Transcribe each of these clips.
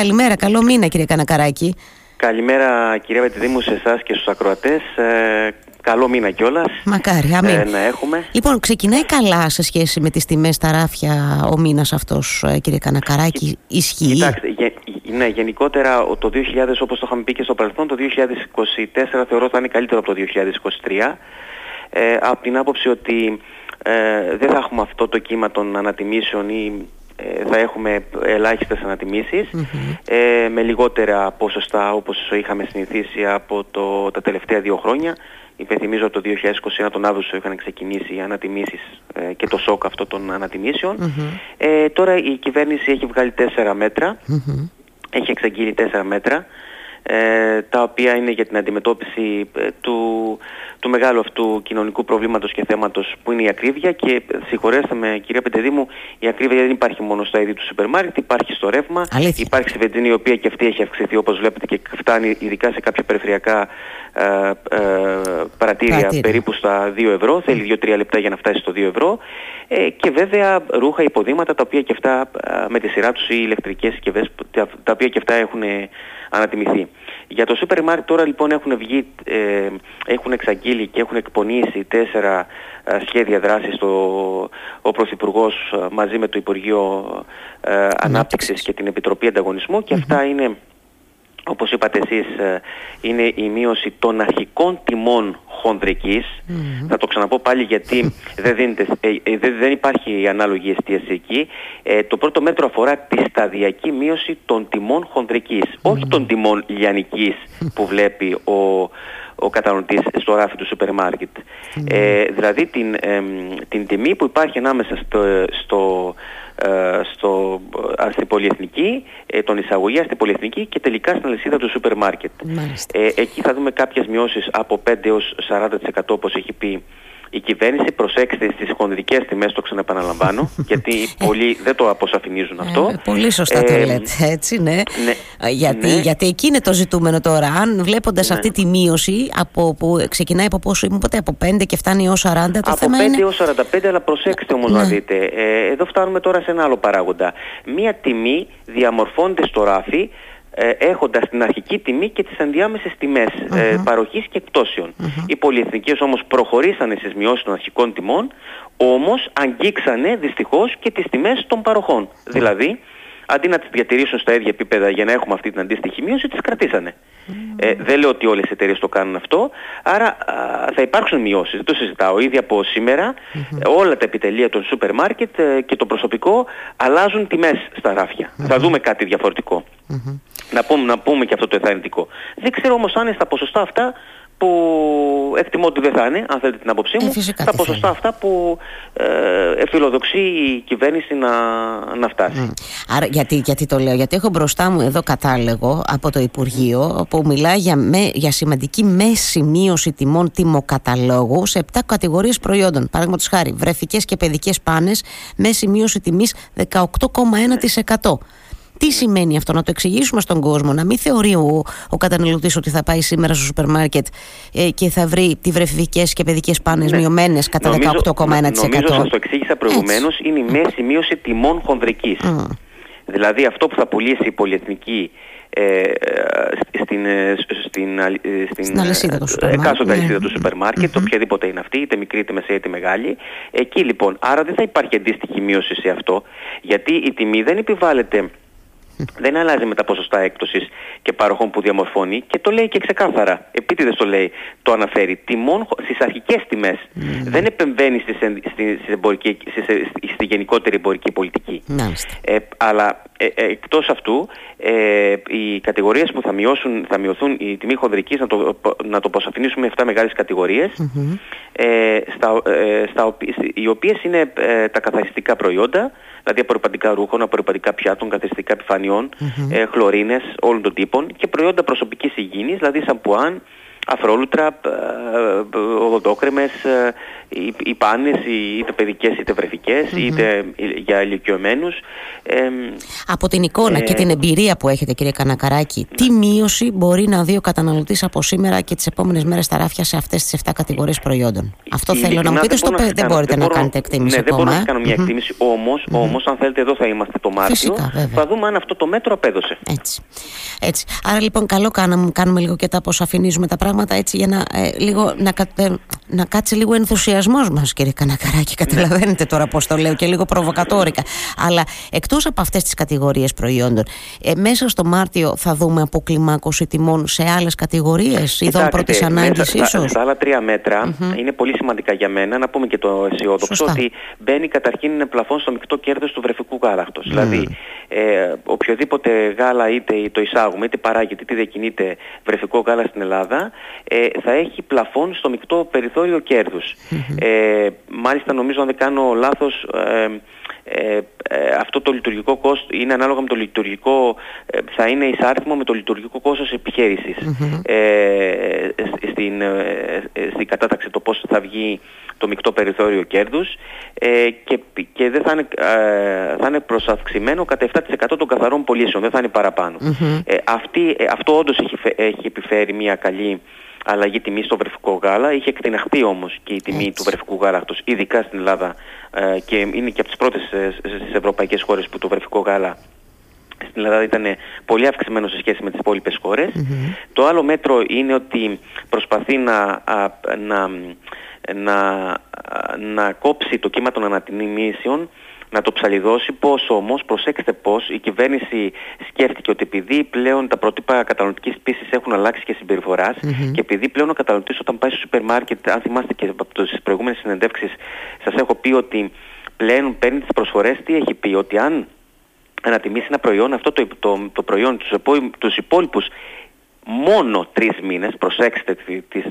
Καλημέρα, καλό μήνα κύριε Κανακαράκη. Καλημέρα κυρία Βετιδήμου σε εσάς και στους ακροατές. Ε, καλό μήνα κιόλας. Μακάρι, αμήν. Ε, να έχουμε. Λοιπόν, ξεκινάει καλά σε σχέση με τις τιμές στα ράφια ο μήνας αυτός, ε, κύριε Κανακαράκη; Ισχύει; Κοιτάξτε, γε, ναι, γενικότερα το 2000 όπως το είχαμε πει και στο παρελθόν, το 2024 θεωρώ θα είναι καλύτερο από το 2023. Ε, από την άποψη ότι ε, δεν θα έχουμε αυτό το κύμα των ανατιμήσεων ή ε, θα έχουμε ελάχιστες ε, με λιγότερα ποσοστά όπως είχαμε συνηθίσει από το, τα τελευταία δύο χρόνια. Υπενθυμίζω ότι το 2021 τον Αύγουστο είχαν ξεκινήσει οι ανατιμήσεις ε, και το σοκ αυτό των ανατιμήσεων. τώρα η κυβέρνηση έχει βγάλει τέσσερα έχει εξαγγείλει τέσσερα μέτρα. ε, τα οποία είναι για την αντιμετώπιση ε, του, του μεγάλου αυτού κοινωνικού προβλήματος και θέματος που είναι η ακρίβεια. Και συγχωρέστε με κυρία Πεντεδήμου η ακρίβεια δεν υπάρχει μόνο στα είδη του σούπερ μάρκετ, υπάρχει στο ρεύμα, Αλήθεια. υπάρχει στη βενζίνη η οποία και αυτή έχει αυξηθεί όπως βλέπετε και φτάνει ειδικά σε κάποια περιφερειακά ε, ε, παρατήρια περίπου στα 2 ευρώ, θέλει 2-3 λεπτά για να φτάσει στο 2 ευρώ. Ε, και βέβαια ρούχα, υποδήματα τα οποία και αυτά με τη σειρά τους οι ηλεκτρικές συσκευές τα οποία και αυτά έχουν ανατιμηθεί. Για το σούπερ μάρκετ τώρα λοιπόν έχουν βγει, ε, έχουν εξαγγείλει και έχουν εκπονήσει τέσσερα ε, σχέδια δράσης στο, ο Πρωθυπουργός ε, μαζί με το Υπουργείο ε, Ανάπτυξης. Και την Επιτροπή Ανταγωνισμού και αυτά είναι όπως είπατε εσείς, είναι η μείωση των αρχικών τιμών Θα το ξαναπώ πάλι γιατί δεν, δίνεται, δεν, υπάρχει ανάλογη εστίαση εκεί. το πρώτο μέτρο αφορά τη σταδιακή μείωση των τιμών όχι των τιμών λιανικής που βλέπει ο, ο καταναλωτής στο ράφι του σούπερ μάρκετ. Ε, δηλαδή την, την τιμή που υπάρχει ανάμεσα στο, στο, ε, στο, στην πολυεθνική, ε, τον εισαγωγή στην πολυεθνική και τελικά στην αλυσίδα του σούπερ μάρκετ. Ε, εκεί θα δούμε κάποιες μειώσεις από 5 έως 40% όπως έχει πει η κυβέρνηση προσέξτε στις χονδρικές τιμές, το ξαναπαναλαμβάνω, γιατί πολλοί δεν το αποσαφηνίζουν αυτό. Ε, πολύ σωστά το λέτε, έτσι, ναι. ναι γιατί, ναι. γιατί εκεί είναι το ζητούμενο τώρα. Αν βλέποντας ναι. αυτή τη μείωση από, που ξεκινάει από πόσο ήμουν ποτέ, από 5 και φτάνει έως 40, το από θέμα 5 είναι... έως 45, αλλά προσέξτε όμως να δείτε. Ε, εδώ φτάνουμε τώρα σε ένα άλλο παράγοντα. Μία τιμή διαμορφώνεται στο ράφι ε, έχοντας την αρχική τιμή και τις ενδιάμεσες ε, παροχής και εκπτώσεων. Οι πολυεθνικές όμως προχωρήσανε στις μειώσεις των αρχικών τιμών, όμως αγγίξανε δυστυχώς και τις τιμές των παροχών. Δηλαδή, αντί να τις διατηρήσουν στα ίδια επίπεδα για να έχουμε αυτή την αντίστοιχη μείωση, τις κρατήσανε. Ε, δεν λέω ότι όλες οι εταιρείες το κάνουν αυτό, άρα θα υπάρξουν μειώσεις, δεν το συζητάω. Ήδη από όλα τα επιτελεία των σούπερ μάρκετ και το προσωπικό αλλάζουν τιμές στα ράφια. Θα δούμε κάτι διαφορετικό. Να πούμε, να πούμε και αυτό το εθαρρυντικό. Δεν ξέρω όμως αν είναι στα ποσοστά αυτά που εκτιμώ ότι δεν θα είναι, αν θέλετε την άποψή μου, ε, τα ποσοστά αυτά που ε, φιλοδοξεί η κυβέρνηση να, να φτάσει. Άρα γιατί, γιατί το λέω, γιατί έχω μπροστά μου εδώ κατάλογο από το Υπουργείο που μιλάει για, με, για σημαντική μέση μείωση τιμών τιμοκαταλόγου σε 7 κατηγορίες προϊόντων. Παράδειγμα χάρη, βρεφικές και παιδικές πάνες, μέση μείωση τιμής 18,1%. Τι σημαίνει αυτό, να το εξηγήσουμε στον κόσμο, να μην θεωρεί ο, ο καταναλωτής ότι θα πάει σήμερα στο σούπερ μάρκετ ε, και θα βρει τι βρεφικέ και παιδικές πάνες ναι. μειωμένες κατά 18,1%. Νομίζω σα το εξήγησα προηγουμένως, είναι η μέση μείωση τιμών χονδρικής. Δηλαδή αυτό που θα πουλήσει η πολυεθνική ε, στην, ε, στην, ε, στην, στην αλυσίδα του σούπερ μάρκετ, του σούπερ μάρκετ οποιαδήποτε είναι αυτή, είτε μικρή, είτε μεσαία, είτε μεγάλη. Εκεί λοιπόν, άρα δεν θα υπάρχει αντίστοιχη μείωση σε αυτό, γιατί η τιμή δεν επιβάλλεται δεν αλλάζει με τα ποσοστά έκπτωσης και παροχών που διαμορφώνει και το λέει και ξεκάθαρα. Επίτηδες το λέει, το αναφέρει. Τιμών στις αρχικές τιμές. Δεν επεμβαίνει στις, στις, στις, στη γενικότερη εμπορική πολιτική. Ε, αλλά ε, ε, εκτός αυτού, ε, οι κατηγορίες που θα, μειώσουν, θα μειωθούν η τιμή χονδρικής, να το, να το αποσαφηνίσουμε 7 μεγάλες ε, στα, ε, στα, οι οποίες είναι ε, τα καθαριστικά προϊόντα, δηλαδή απορριπαντικά ρούχων, απορριπαντικά πιάτων, καθαριστικά επιφανειών, mm-hmm. ε, χλωρίνες όλων των τύπων και προϊόντα προσωπικής υγιεινής, δηλαδή σαμπουάν, αφρόλουτρα, οδοντόκρεμες, οι, οι πάνες, είτε παιδικές είτε είτε για ηλικιωμένους. Από την εικόνα και την εμπειρία που έχετε κύριε Κανακαράκη, τι μείωση μπορεί να δει ο καταναλωτής από σήμερα και τις επόμενες μέρες στα ράφια σε αυτές τις 7 κατηγορίες προϊόντων; Αυτό θέλω να μου πείτε, στο δεν, δεν μπορείτε να κάνετε εκτίμηση ναι, ακόμα. Δεν μπορώ να κάνω μια εκτίμηση, όμως, όμως αν θέλετε εδώ θα είμαστε το Μάρτιο, θα δούμε αν αυτό το μέτρο απέδωσε. Έτσι. έτσι. Άρα λοιπόν καλό κάναμε, κάνουμε λίγο και τα αποσαφηνίζουμε τα πράγματα έτσι για να, ε, λίγο, να, ε, να κάτσει λίγο ενθουσιασμός μας, κύριε Κανακαράκη. Ναι. Καταλαβαίνετε τώρα πώς το λέω και λίγο προβοκατόρικα. Αλλά εκτός από αυτές τις κατηγορίες προϊόντων, ε, μέσα στο Μάρτιο θα δούμε αποκλιμάκωση τιμών σε άλλες κατηγορίες, ειδών πρώτης ανάγκης ίσως; Στα άλλα τρία είναι πολύ σημαντικά για μένα να πούμε και το αισιόδοξο ότι μπαίνει καταρχήν ένα πλαφόν στο μεικτό κέρδος του βρεφικού γάλακτος. Δηλαδή, ε, οποιοδήποτε γάλα είτε το εισάγουμε, είτε παράγεται, είτε διακινείται βρεφικό γάλα στην Ελλάδα, ε, θα έχει πλαφόν στο μεικτό περιθώριο ε, μάλιστα νομίζω αν δεν κάνω λάθος ε, ε, ε, αυτό το λειτουργικό κόστος είναι ανάλογα με το λειτουργικό, ε, θα είναι εισάρθμο με το λειτουργικό κόστος επιχείρησης. Ε, στην, στην κατάταξη το πώς θα βγει το μεικτό περιθώριο κέρδους και, και δεν θα είναι, θα είναι προσαυξημένο κατά 7% των καθαρών πωλήσεων, δεν θα είναι αυτή, αυτό όντως έχει, έχει επιφέρει μια καλή αλλαγή τιμή στο βρεφικό γάλα. Είχε εκτεναχθεί όμως και η τιμή του βρεφικού γάλακτος, ειδικά στην Ελλάδα ε, και είναι και από τις πρώτες ε, στις ευρωπαϊκές χώρες που το βρεφικό γάλα στην Ελλάδα ήταν πολύ αυξημένο σε σχέση με τις υπόλοιπες Το άλλο μέτρο είναι ότι προσπαθεί να, να, να, να κόψει το κύμα των ανατιμήσεων να το ψαλιδώσει. Πώς όμως, προσέξτε πώς, η κυβέρνηση σκέφτηκε ότι επειδή πλέον τα πρότυπα καταναλωτικής πίστης έχουν αλλάξει και συμπεριφοράς και επειδή πλέον ο καταναλωτής όταν πάει στο σούπερ μάρκετ, αν θυμάστε και από τις προηγούμενες συνεντεύξεις σας έχω πει ότι πλέον παίρνει τις προσφορές, τι έχει πει, ότι αν ανατιμήσει ένα προϊόν, αυτό το, το, το προϊόν τους, τους υπόλοιπους μόνο τρεις μήνες, προσέξτε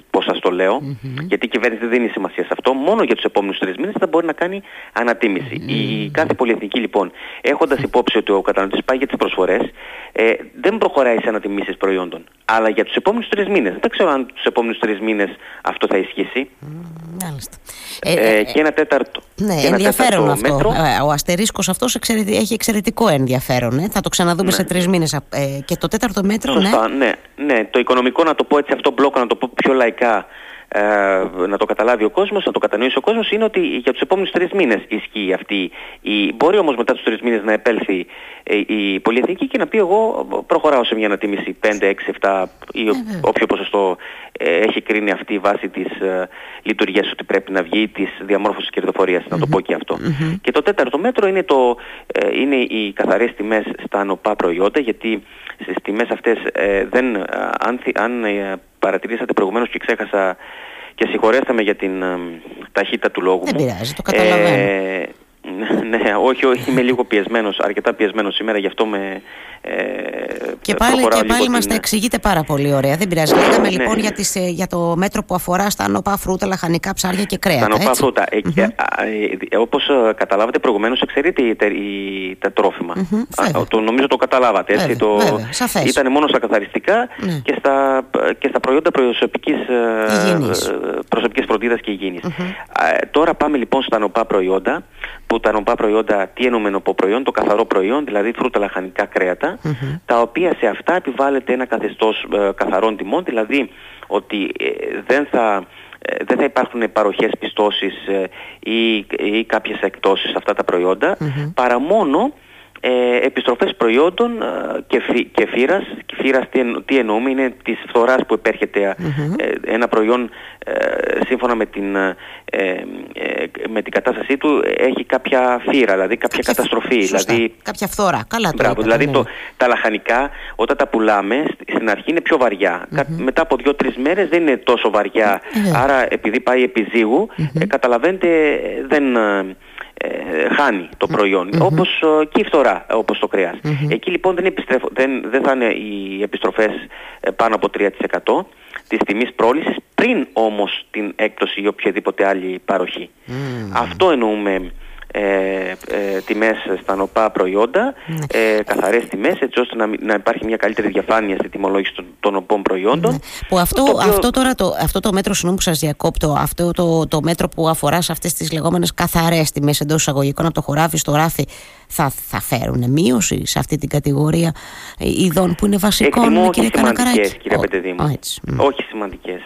πώς σας το λέω, γιατί η κυβέρνηση δεν δίνει σημασία σε αυτό, μόνο για τους επόμενους τρεις μήνες θα μπορεί να κάνει Η κάθε πολυεθνική λοιπόν, έχοντας υπόψη ότι ο καταναλωτής πάει για τις προσφορές, ε, δεν προχωράει σε ανατιμήσεις προϊόντων. Αλλά για τους επόμενους τρεις μήνες. Δεν ξέρω αν τους επόμενους τρεις μήνες αυτό θα ισχύσει. Μάλιστα. Ε, ε, και ένα τέταρτο. Ναι, ένα ενδιαφέρον αυτό. Μέτρο. Ε, ο αστερίσκος αυτός έχει εξαιρετικό ενδιαφέρον. Ε. Θα το ξαναδούμε ναι. σε τρεις μήνες. Ε, και το τέταρτο μέτρο, Σωστά, ναι. ναι. Ναι, το οικονομικό να το πω έτσι αυτό μπλοκ, να το πω πιο λαϊκά, ε, να το καταλάβει ο κόσμος, να το κατανοήσει ο κόσμος, είναι ότι για τους επόμενους τρεις μήνες ισχύει αυτή. Η, μπορεί όμως μετά τους τρεις μήνες να επέλθει ε, η πολυεθνική και να πει εγώ προχωράω σε μια ανατίμηση 5, 6, 7 ή όποιο ποσοστό ε, έχει κρίνει αυτή η βάση της ε, λειτουργίας ότι πρέπει να βγει, της διαμόρφωσης κερδοφορίας, να το πω και αυτό. Και το τέταρτο μέτρο είναι, το, ε, είναι οι καθαρές τιμές στα νοπά προϊόντα, γιατί στις τιμές αυτές ε, δεν, αν, αν παρατηρήσατε προηγουμένως και ξέχασα και συγχωρέστε με για την ταχύτητα του λόγου Δεν πειράζει, το καταλαβαίνω. Ε, ναι, όχι, όχι, είμαι λίγο πιεσμένος, αρκετά πιεσμένος σήμερα, γι' αυτό με, ε, και πάλι, και πάλι μας τα εξηγείτε πάρα πολύ ωραία. Δεν πειράζει. Λέγαμε ναι. λοιπόν για, τις, ε, για το μέτρο που αφορά στα νοπά φρούτα, λαχανικά, ψάρια και κρέα. Στα νοπά φρούτα. Ε, ε, όπως καταλάβατε προηγουμένως, εξαιρείται η, η, τα τρόφιμα. το, νομίζω το καταλάβατε. Έτσι, βέβαια, το, βέβαια, ήταν μόνο στα καθαριστικά ναι. και, στα, και στα προϊόντα προσωπικής, προσωπικής φροντίδας και υγιεινης τώρα πάμε λοιπόν στα νοπά προϊόντα που τα νοπά προϊόντα, τι εννοούμε νοπό προϊόν, το καθαρό προϊόν, δηλαδή φρούτα, λαχανικά, κρέατα, τα οποία σε αυτά επιβάλλεται ένα καθεστώς ε, καθαρών τιμών, δηλαδή ότι ε, δεν θα ε, δεν θα υπάρχουν παροχές πιστώσεις ή, ή κάποιες εκτόσεις σε αυτά τα προϊόντα, παρά μόνο ε, επιστροφές προϊόντων ε, και, φύ, και φύρας. Και φύρας τι, τι εννοούμε, είναι της φθοράς που επερχεται ε, ένα προϊόν ε, σύμφωνα με την, με την κατάστασή του έχει κάποια φύρα, δηλαδή κάποια καταστροφή. Δηλαδή, κάποια φθορά, καλά το μπράβο, Δηλαδή το, τα λαχανικά όταν τα πουλάμε στην αρχή είναι πιο βαριά. Μετά από δύο-τρεις μέρες δεν είναι τόσο βαριά. Άρα επειδή πάει επιζύγου, καταλαβαίνετε δεν ε, χάνει το προϊόν, mm-hmm. όπως ε, και η φθορά, όπως το κρεας Εκεί λοιπόν δεν, δεν, δεν θα είναι οι επιστροφές ε, πάνω από 3% της τιμής πρόλησης, πριν όμως την έκπτωση ή οποιαδήποτε άλλη παροχή. Αυτό εννοούμε ε, ε, τιμές στα νοπά προϊόντα, ναι. ε, καθαρές τιμές έτσι ώστε να, να υπάρχει μια καλύτερη διαφάνεια στη τιμολόγηση των, των νοπών προϊόντων. Ναι. Που αυτό, το αυτό τώρα το, αυτό το μέτρο, συγγνώμη που σας διακόπτω, αυτό το, το μέτρο που αφορά σε αυτές τις λεγόμενες καθαρές τιμές εντός εισαγωγικών από το χωράφι στο ράφι θα, θα φέρουν μείωση σε αυτή την κατηγορία ειδών που είναι βασικών, Εκτιμώ κύριε Κανακαράκη. Κύριε Πετεδήμου. Όχι σημαντικές.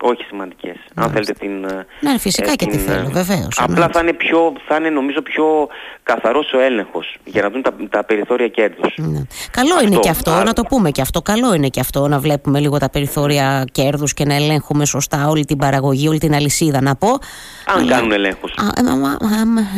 Όχι σημαντικές. Αν θέλετε την. Ναι, φυσικά ε, και την, τη θέλω, βεβαίως. Απλά θα είναι, πιο, θα είναι νομίζω πιο καθαρός ο έλεγχος για να δουν τα, τα περιθώρια κέρδους. Ναι. Καλό αυτό, είναι και αυτό, να το πούμε και αυτό. Καλό είναι και αυτό να βλέπουμε λίγο τα περιθώρια κέρδους και να ελέγχουμε σωστά όλη την παραγωγή, όλη την αλυσίδα. Να πω. Αν αλλά... κάνουν ελέγχους.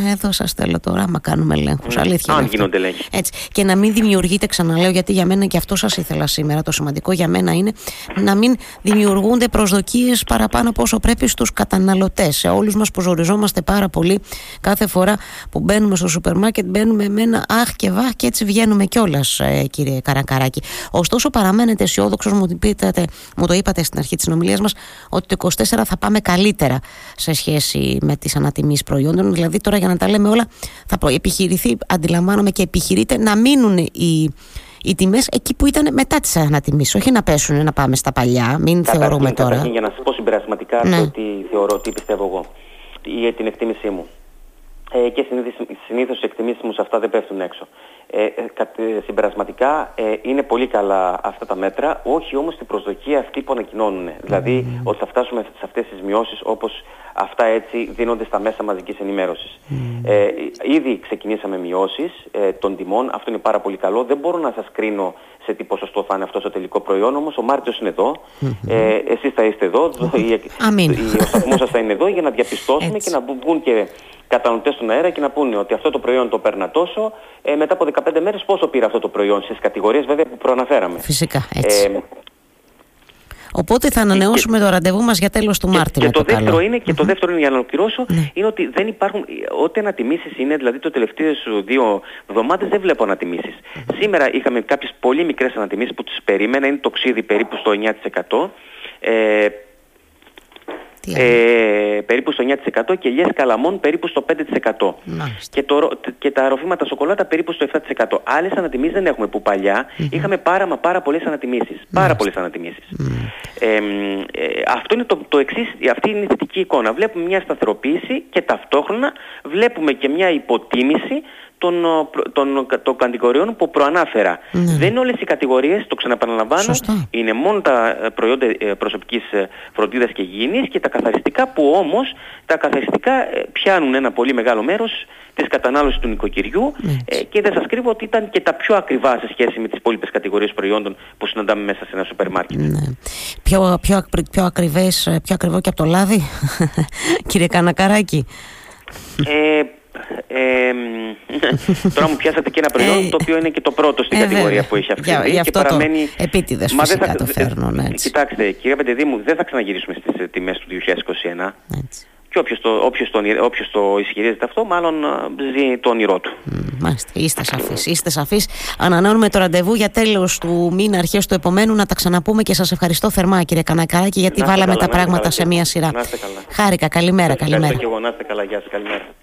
Ε, εδώ σας θέλω τώρα, άμα κάνουμε ελέγχους. Mm. Αλήθεια. Αν γίνονται ελέγχοι. Έτσι. Και να μην δημιουργείται, ξαναλέω, γιατί για μένα και αυτό σας ήθελα σήμερα. Το σημαντικό για μένα είναι να μην δημιουργούνται προσδοκίες παραπάνω από όσο πρέπει στους καταναλωτές. Σε όλους μας που ζοριζόμαστε πάρα πολύ κάθε φορά που μπαίνουμε στο σούπερ μάρκετ, μπαίνουμε με ένα αχ και βαχ και έτσι βγαίνουμε κιόλας, ε, κύριε Καρακαράκη. Ωστόσο, παραμένετε αισιόδοξος, μου, μου το είπατε στην αρχή της συνομιλίας μας, ότι το 24 θα πάμε καλύτερα σε σχέση με τις ανατιμήσεις προϊόντων. Δηλαδή, τώρα για να τα λέμε όλα, θα επιχειρηθεί, αντιλαμβάνομαι και επιχειρείται να μείνουν οι οι τιμές εκεί που ήταν μετά τις ανατιμήσεις. Όχι να πέσουν, να πάμε στα παλιά. Μην θεωρούμε τώρα. Καταρχήν, για να σας πω συμπερασματικά ναι. το τι θεωρώ, τι πιστεύω εγώ ή την εκτίμησή μου. Ε, και συνήθως οι εκτιμήσεις μου σε αυτά δεν πέφτουν έξω. Ε, ε, συμπερασματικά ε, είναι πολύ καλά αυτά τα μέτρα, όχι όμως την προσδοκία αυτή που ανακοινώνουν. Δηλαδή mm. ότι θα φτάσουμε σε αυτές τις μειώσεις όπως αυτά έτσι δίνονται στα μέσα μαζικής ενημέρωσης. Mm. Ε, ήδη ξεκινήσαμε μειώσεις ε, των τιμών, αυτό είναι πάρα πολύ καλό. Δεν μπορώ να σας κρίνω σε τι ποσοστό θα είναι αυτό το τελικό προϊόν, όμως ο Μάρτιος είναι εδώ, ε, εσείς θα είστε εδώ, ο σταθμός σας θα είναι εδώ για να διαπιστώσουμε και να βγουν και κατανοητές στον αέρα και να πούνε ότι αυτό το προϊόν το παίρνα τόσο, ε, μετά από 15 μέρες πόσο πήρε αυτό το προϊόν, στις κατηγορίες βέβαια που προαναφέραμε. Φυσικά, έτσι. Ε, Οπότε θα ανανεώσουμε το ραντεβού μας για τέλος του Μάρτη. Και, το, δεύτερο είναι, και το δεύτερο είναι για να ολοκληρώσω, ναι. είναι ότι δεν υπάρχουν, ό,τι ανατιμήσεις είναι, δηλαδή το τελευταίο σου δύο εβδομάδες δεν βλέπω ανατιμήσεις. Σήμερα είχαμε κάποιες πολύ μικρές ανατιμήσεις που τις περίμενα, είναι το ξύδι περίπου στο 9%. Ε, ε, περίπου στο 9% και ελιές καλαμών περίπου στο 5% και, το, και τα ροφήματα σοκολάτα περίπου στο 7%. Άλλες ανατιμήσεις δεν έχουμε που παλια είχαμε πάρα μα πάρα πολλές ανατιμήσεις. Πάρα πολλές ανατιμήσεις. Ε, ε, αυτό είναι το, το εξής, αυτή είναι η θετική εικόνα. Βλέπουμε μια σταθεροποίηση και ταυτόχρονα βλέπουμε και μια υποτίμηση των, των, των κατηγοριών που προανάφερα. Ναι. Δεν είναι όλες οι κατηγορίες, το ξαναπαναλαμβάνω, είναι μόνο τα ε, προϊόντα ε, προσωπικής ε, φροντίδας και υγιεινής και τα καθαριστικά που όμως τα καθαριστικά πιάνουν ένα πολύ μεγάλο μέρος της κατανάλωσης του νοικοκυριού και δεν σας κρύβω ότι ήταν και τα πιο ακριβά σε σχέση με τις υπόλοιπες κατηγορίες προϊόντων που συναντάμε μέσα σε ένα σούπερ μάρκετ. Ναι. Πιο, πιο, πιο, ακριβές, πιο ακριβό και από το λάδι, κύριε Κανακαράκη. Ε, ε, τώρα μου πιάσατε και ένα προϊόν ε, το οποίο είναι και το πρώτο στην ε, κατηγορία που έχει αυξηθεί για, και παραμένει... Το επίτηδες Μα φυσικά θα, το φέρνω, ναι, έτσι. Κοιτάξτε, κύριε Πεντεδήμου, δεν θα ξαναγυρίσουμε στις τιμές του 2021. Έτσι. Και όποιος το, όποιος, το, όποιος το ισχυρίζεται αυτό, μάλλον ζει το όνειρό του. μάλιστα, είστε σαφείς. Είστε σαφείς. Ανανεώνουμε το ραντεβού για τέλος του μήνα, αρχές του επομένου, να τα ξαναπούμε και σας ευχαριστώ θερμά κύριε Κανακαράκη, γιατί βάλαμε τα πράγματα σε μία σειρά. Να είστε καλά. Χάρηκα, καλημέρα. καλημέρα. και εγώ, να είστε καλά, γεια σας, καλημέρα.